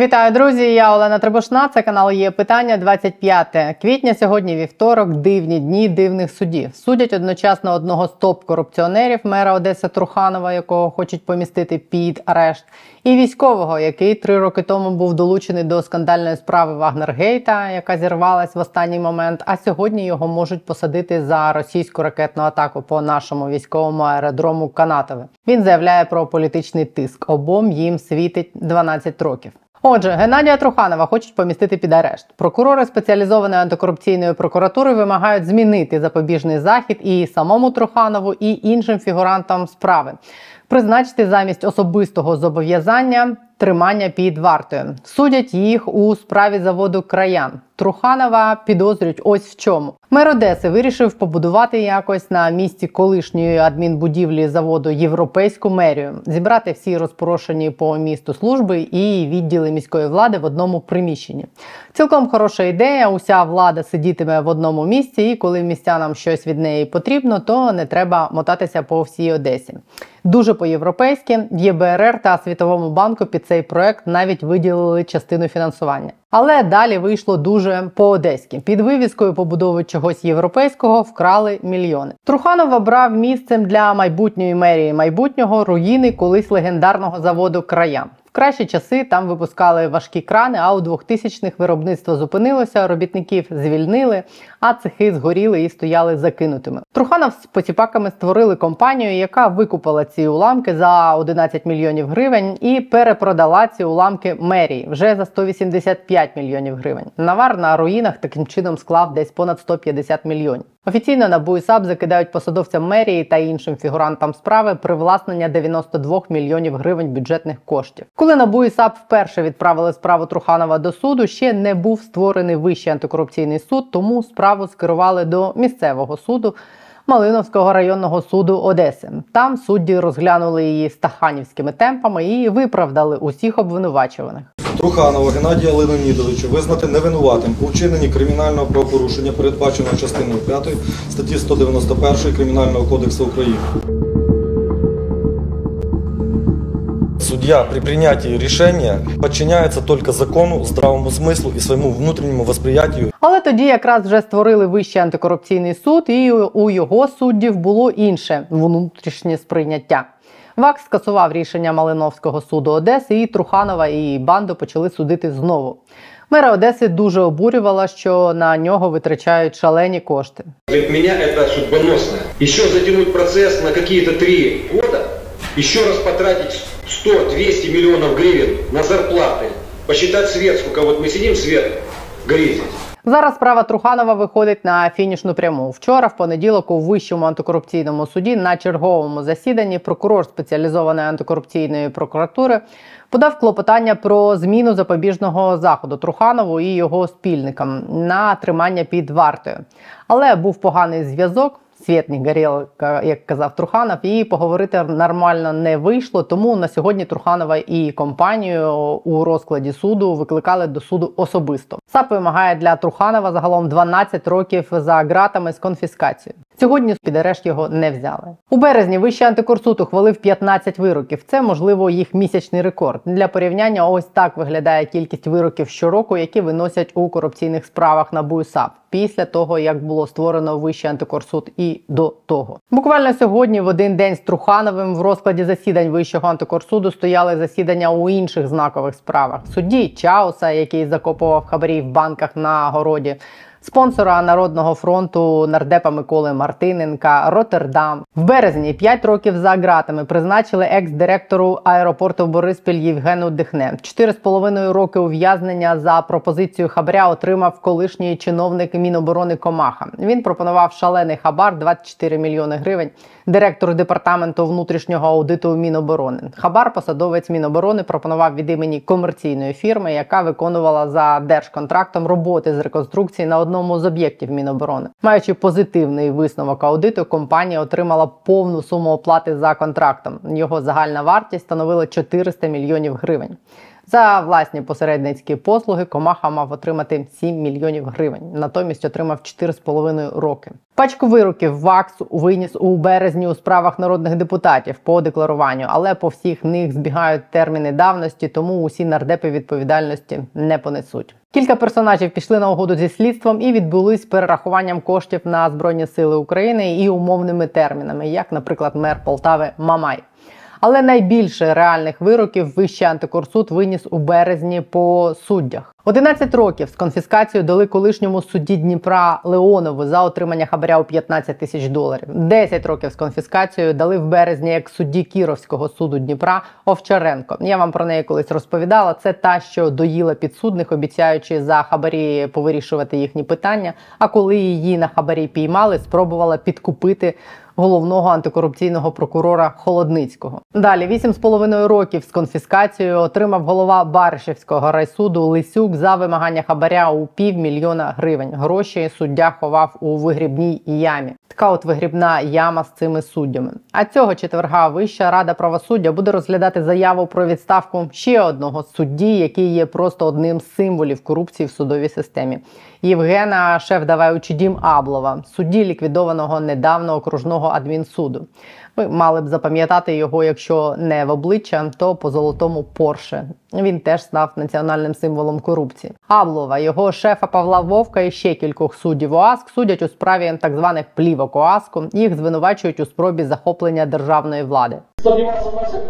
Вітаю, друзі! Я Олена Требушна. Це канал є питання 25 квітня. Сьогодні вівторок. Дивні дні дивних судів. Судять одночасно одного з топ-корупціонерів, мера Одеси Труханова, якого хочуть помістити під арешт, і військового, який три роки тому був долучений до скандальної справи Вагнергейта, яка зірвалась в останній момент. А сьогодні його можуть посадити за російську ракетну атаку по нашому військовому аеродрому Канатове. Він заявляє про політичний тиск. Обом їм світить 12 років. Отже, Геннадія Труханова хочуть помістити під арешт. Прокурори спеціалізованої антикорупційної прокуратури вимагають змінити запобіжний захід і самому Труханову, і іншим фігурантам справи, призначити замість особистого зобов'язання тримання під вартою. Судять їх у справі заводу краян. Труханова підозрюють ось в чому. Мер Одеси вирішив побудувати якось на місці колишньої адмінбудівлі заводу європейську мерію, зібрати всі розпорошені по місту служби і відділи міської влади в одному приміщенні. Цілком хороша ідея. Уся влада сидітиме в одному місці, і коли містянам щось від неї потрібно, то не треба мотатися по всій Одесі. Дуже по-європейськи в ЄБРР та Світовому банку під цей проект навіть виділили частину фінансування. Але далі вийшло дуже по-одеськи. Під вивіскою побудови чогось європейського вкрали мільйони. Труханов обрав місцем для майбутньої мерії майбутнього руїни колись легендарного заводу края. Кращі часи там випускали важкі крани, а у 2000-х виробництво зупинилося, робітників звільнили, а цехи згоріли і стояли закинутими. Труханов з поціпаками створили компанію, яка викупила ці уламки за 11 мільйонів гривень і перепродала ці уламки мерії вже за 185 мільйонів гривень. Навар на руїнах таким чином склав десь понад 150 мільйонів. Офіційно на БУСАП закидають посадовцям мерії та іншим фігурантам справи привласнення 92 мільйонів гривень бюджетних коштів. Коли НАБУ і САП вперше відправили справу Труханова до суду, ще не був створений вищий антикорупційний суд, тому справу скерували до місцевого суду. Малиновського районного суду Одеси там судді розглянули її стаханівськими темпами і виправдали усіх обвинувачуваних. Труханова Геннадія Леонідовича визнати невинуватим у вчиненні кримінального правопорушення, передбаченого частиною 5 статті 191 Кримінального кодексу України. Судья при принятии решения подчиняется только закону, здравому смыслу и своему внутреннему восприятию. Але тоді якраз вже створили вищий антикорупційний суд, і у його суддів було інше внутрішнє сприйняття. ВАК скасував рішення Малиновського суду Одеси, і Труханова і банду почали судити знову. Мера Одеси дуже обурювала, що на нього витрачають шалені кошти. Для меня это судьбоносно. Еще затянуть процесс на какие-то три года, еще раз потратить 100-200 миллионов гривен на зарплаты, посчитать свет, сколько вот мы сидим, свет горит здесь. Зараз справа Труханова виходить на фінішну пряму. Вчора, в понеділок, у вищому антикорупційному суді на черговому засіданні прокурор спеціалізованої антикорупційної прокуратури подав клопотання про зміну запобіжного заходу Труханову і його спільникам на тримання під вартою. Але був поганий зв'язок. Світ не горів, як казав Труханов, і поговорити нормально не вийшло. Тому на сьогодні Труханова і компанію у розкладі суду викликали до суду особисто. САП вимагає для Труханова загалом 12 років за ґратами з конфіскацією. Сьогодні під арешт його не взяли. У березні Вищий антикорсуд ухвалив 15 вироків. Це можливо їх місячний рекорд. Для порівняння ось так виглядає кількість вироків щороку, які виносять у корупційних справах на БУСАП після того, як було створено Вищий антикорсуд і до того. Буквально сьогодні, в один день з Трухановим, в розкладі засідань Вищого антикорсуду стояли засідання у інших знакових справах. Судді Чауса, який закопував хабарі в банках на городі спонсора Народного фронту нардепа Миколи Мартиненка, Роттердам. В березні 5 років за ґратами призначили екс-директору аеропорту Бориспіль Євгену Дихне. 4,5 роки ув'язнення за пропозицію хабаря отримав колишній чиновник Міноборони Комаха. Він пропонував шалений хабар 24 мільйони гривень. Директору департаменту внутрішнього аудиту Міноборони. Хабар посадовець Міноборони пропонував від імені комерційної фірми, яка виконувала за держконтрактом роботи з реконструкції на одному з об'єктів Міноборони. Маючи позитивний висновок аудиту, компанія отримала повну суму оплати за контрактом. Його загальна вартість становила 400 мільйонів гривень. За власні посередницькі послуги Комаха мав отримати 7 мільйонів гривень, натомість отримав 4,5 роки. Пачку вироків ВАКС виніс у березні у справах народних депутатів по декларуванню, але по всіх них збігають терміни давності, тому усі нардепи відповідальності не понесуть. Кілька персонажів пішли на угоду зі слідством і відбулись перерахуванням коштів на збройні сили України і умовними термінами, як, наприклад, мер Полтави Мамай. Але найбільше реальних вироків Вищий антикорсуд виніс у березні по суддях. 11 років з конфіскацією дали колишньому судді Дніпра Леонову за отримання хабаря у 15 тисяч доларів. 10 років з конфіскацією дали в березні як судді Кіровського суду Дніпра Овчаренко. Я вам про неї колись розповідала. Це та, що доїла підсудних, обіцяючи за хабарі повирішувати їхні питання. А коли її на хабарі піймали, спробувала підкупити головного антикорупційного прокурора Холодницького. Далі 8,5 років з конфіскацією отримав голова Баришівського райсуду Лисюк за вимагання хабаря у півмільйона гривень. Гроші суддя ховав у вигрібній ямі. Така от вигрібна яма з цими суддями. А цього четверга Вища рада правосуддя буде розглядати заяву про відставку ще одного судді, який є просто одним з символів корупції в судовій системі. Євгена Шефдаваючи Дім Аблова, судді ліквідованого недавно окружного адмінсуду. Мали б запам'ятати його, якщо не в обличчя, то по золотому Порше. Він теж став національним символом корупції. Аблова, його шефа Павла Вовка і ще кількох суддів ОАСК судять у справі так званих плівок ОАСКу. Їх звинувачують у спробі захоплення державної влади. сомневаться в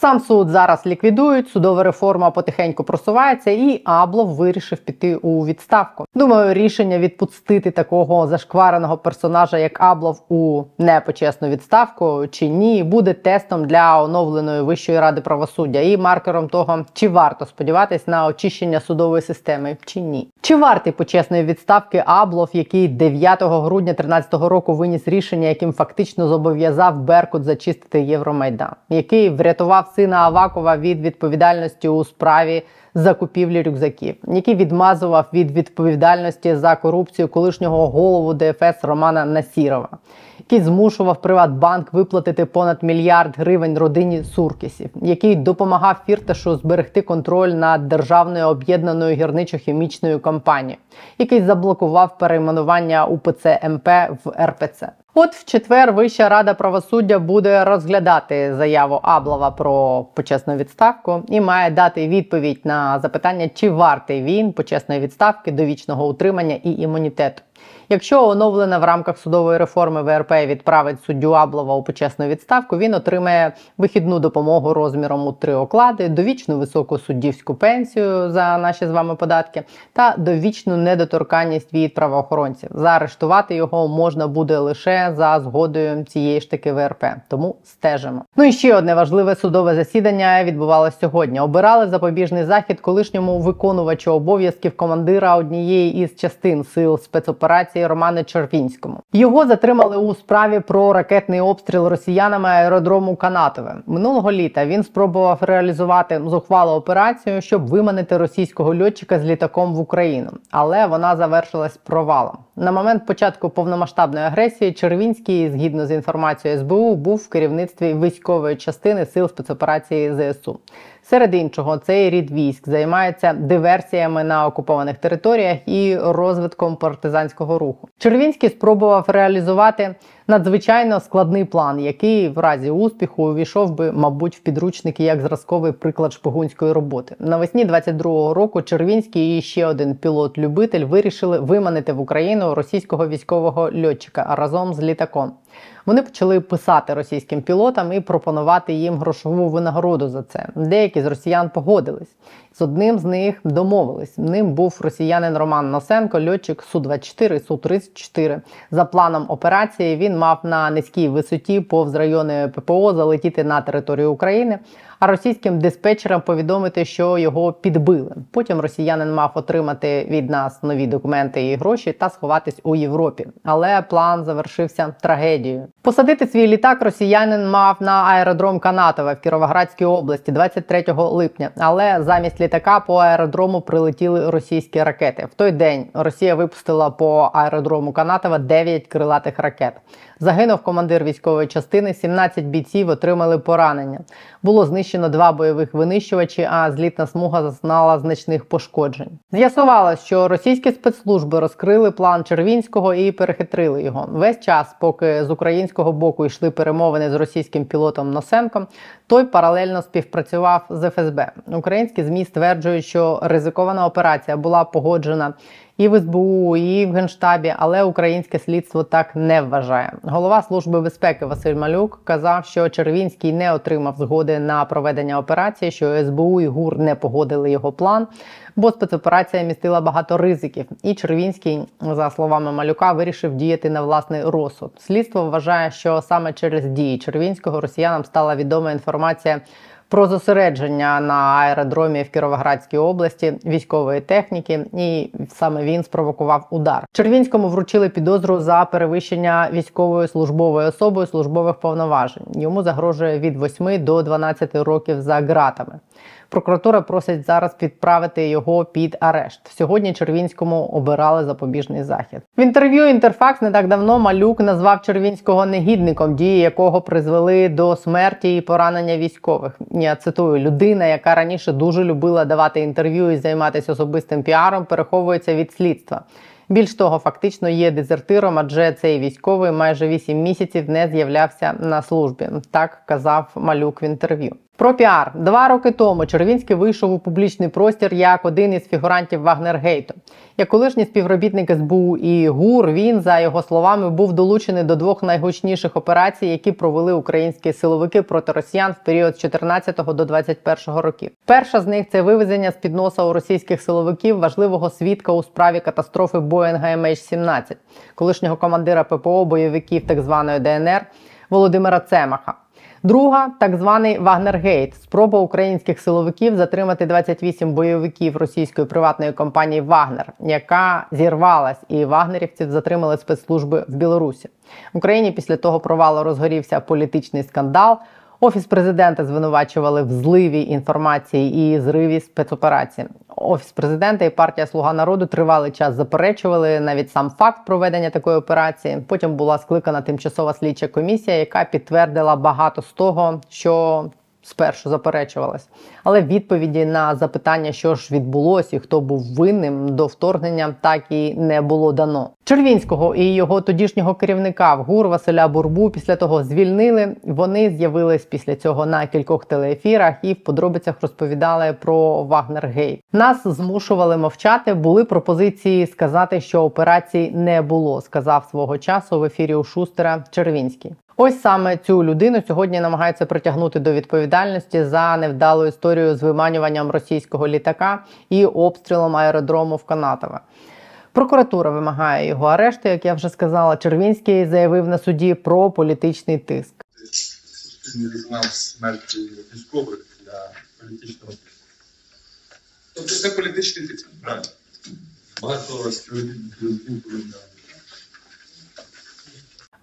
Сам суд зараз ліквідують, судова реформа потихеньку просувається, і Аблов вирішив піти у відставку. Думаю, рішення відпустити такого зашквареного персонажа, як Аблов, у непочесну відставку чи ні, буде тестом для оновленої Вищої ради правосуддя і маркером того, чи варто сподіватись на очищення судової системи, чи ні. Чи вартий почесної відставки Аблов, який 9 грудня 2013 року виніс рішення, яким фактично зобов'язав Беркут зачистити Євромайдан, який врятував сина Авакова від відповідальності у справі закупівлі рюкзаків, який відмазував від відповідальності за корупцію колишнього голову ДФС Романа Насірова, який змушував Приватбанк виплатити понад мільярд гривень родині Суркісів, який допомагав Фірташу зберегти контроль над державною об'єднаною гірничо-хімічною компанією, який заблокував перейменування УПЦ МП в РПЦ. От в четвер Вища рада правосуддя буде розглядати заяву Аблова про почесну відставку і має дати відповідь на запитання, чи вартий він почесної відставки, довічного утримання і імунітету. Якщо оновлена в рамках судової реформи ВРП відправить суддю Аблова у почесну відставку, він отримає вихідну допомогу розміром у три оклади, довічну високу суддівську пенсію за наші з вами податки та довічну недоторканність від правоохоронців. Заарештувати його можна буде лише за згодою цієї ж таки ВРП. Тому стежимо. Ну і ще одне важливе судове засідання відбувалося сьогодні. Обирали запобіжний захід колишньому виконувачу обов'язків командира однієї із частин сил спецоперації Роману Червінському. Його затримали у справі про ракетний обстріл росіянами аеродрому Канатове. Минулого літа він спробував реалізувати зухвалу операцію, щоб виманити російського льотчика з літаком в Україну, але вона завершилась провалом. На момент початку повномасштабної агресії Червінський, згідно з інформацією СБУ, був в керівництві військової частини сил спецоперації ЗСУ. Серед іншого, цей рід військ займається диверсіями на окупованих територіях і розвитком партизанського руху. Червінський спробував реалізувати надзвичайно складний план, який в разі успіху увійшов би, мабуть, в підручники як зразковий приклад шпигунської роботи. Навесні 22-го року Червінський і ще один пілот-любитель вирішили виманити в Україну російського військового льотчика разом з літаком. Вони почали писати російським пілотам і пропонувати їм грошову винагороду за це. Деякі з росіян погодились. З одним з них домовились. Ним був росіянин Роман Носенко, льотчик Су-24 і Су-34. За планом операції він мав на низькій висоті повз райони ППО залетіти на територію України, а російським диспетчерам повідомити, що його підбили. Потім росіянин мав отримати від нас нові документи і гроші та сховатись у Європі. Але план завершився трагедією. Посадити свій літак росіянин мав на аеродром Канатове в Кіровоградській області 23 липня. Але замість літака по аеродрому прилетіли російські ракети. В той день Росія випустила по аеродрому Канатова 9 крилатих ракет. Загинув командир військової частини, 17 бійців отримали поранення. Було знищено два бойових винищувачі, а злітна смуга зазнала значних пошкоджень. З'ясувалось, що російські спецслужби розкрили план Червінського і перехитрили його. Весь час, поки з українського боку йшли перемовини з російським пілотом Носенком, той паралельно співпрацював з ФСБ. Українські змі стверджують, що ризикована операція була погоджена і в СБУ, і в Генштабі, але українське слідство так не вважає. Голова служби безпеки Василь Малюк казав, що Червінський не отримав згоди на проведення операції, що СБУ і ГУР не погодили його план, бо спецоперація містила багато ризиків. І Червінський, за словами Малюка, вирішив діяти на власний розсуд. Слідство вважає, що саме через дії Червінського росіянам стала відома інформація про зосередження на аеродромі в Кіровоградській області військової техніки, і саме він спровокував удар. Червінському вручили підозру за перевищення військовою службовою особою службових повноважень. Йому загрожує від 8 до 12 років за ґратами. Прокуратура просить зараз відправити його під арешт. Сьогодні Червінському обирали запобіжний захід. В інтерв'ю Інтерфакс не так давно Малюк назвав Червінського негідником, дії якого призвели до смерті і поранення військових. Я цитую: людина, яка раніше дуже любила давати інтерв'ю і займатися особистим піаром, переховується від слідства. Більш того, фактично є дезертиром, адже цей військовий майже 8 місяців не з'являвся на службі. Так казав Малюк в інтерв'ю. Про піар два роки тому Червінський вийшов у публічний простір як один із фігурантів Вагнергейту. Як колишній співробітник СБУ і ГУР, він, за його словами, був долучений до двох найгучніших операцій, які провели українські силовики проти росіян в період з 14 до 21 років. Перша з них це вивезення з під носа у російських силовиків важливого свідка у справі катастрофи Боїнга MH17, колишнього командира ППО бойовиків так званої ДНР Володимира Цемаха. Друга так званий Вагнергейт спроба українських силовиків затримати 28 бойовиків російської приватної компанії Вагнер, яка зірвалась, і вагнерівців затримали спецслужби в Білорусі. В Україні після того провалу розгорівся політичний скандал. Офіс президента звинувачували в зливі інформації і зриві спецоперації. Офіс президента і партія Слуга народу тривалий час заперечували навіть сам факт проведення такої операції. Потім була скликана тимчасова слідча комісія, яка підтвердила багато з того, що спершу заперечувалось. Але відповіді на запитання, що ж відбулося і хто був винним до вторгнення, так і не було дано. Червінського і його тодішнього керівника в ГУР Василя Бурбу після того звільнили. Вони з'явились після цього на кількох телеефірах і в подробицях розповідали про Вагнергейт. Нас змушували мовчати. Були пропозиції сказати, що операцій не було. Сказав свого часу в ефірі у Шустера Червінський. Ось саме цю людину сьогодні намагаються притягнути до відповідальності за невдалу історію з виманюванням російського літака і обстрілом аеродрому в Канатове. Прокуратура вимагає його арешту, як я вже сказала. Червінський заявив на суді про політичний тиск. суспільний резонанс смерті військових для політичного тиску. Тобто це політичний тиск. Багато повинна.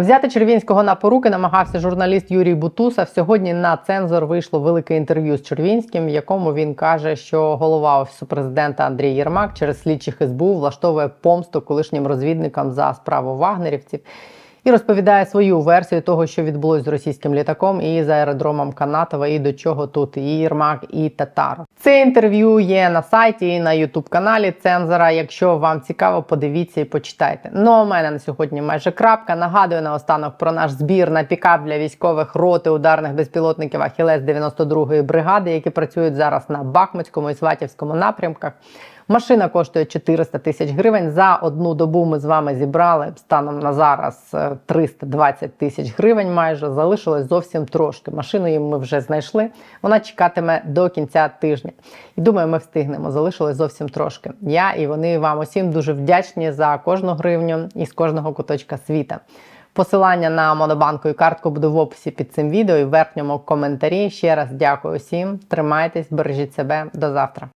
Взяти Червінського на поруки намагався журналіст Юрій Бутусов. Сьогодні на цензор вийшло велике інтерв'ю з Червінським, в якому він каже, що голова офісу президента Андрій Єрмак через слідчих СБУ влаштовує помсту колишнім розвідникам за справу вагнерівців. І розповідає свою версію того, що відбулось з російським літаком і з аеродромом Канатова, і до чого тут і Єрмак, і Татаров. Це інтерв'ю є на сайті і на ютуб каналі Цензора. Якщо вам цікаво, подивіться і почитайте. Ну а у мене на сьогодні майже крапка. Нагадую наостанок про наш збір на пікап для військових роти ударних безпілотників Ахілес 92-ї бригади, які працюють зараз на Бахмутському і Сватівському напрямках. Машина коштує 400 тисяч гривень. За одну добу ми з вами зібрали станом на зараз е, 320 тисяч гривень. Майже залишилось зовсім трошки. Машину їм ми вже знайшли. Вона чекатиме до кінця тижня. І думаю, ми встигнемо. Залишилось зовсім трошки. Я і вони вам усім дуже вдячні за кожну гривню і з кожного куточка світа. Посилання на монобанку і картку буде в описі під цим відео і в верхньому коментарі. Ще раз дякую всім. Тримайтесь, бережіть себе. До завтра.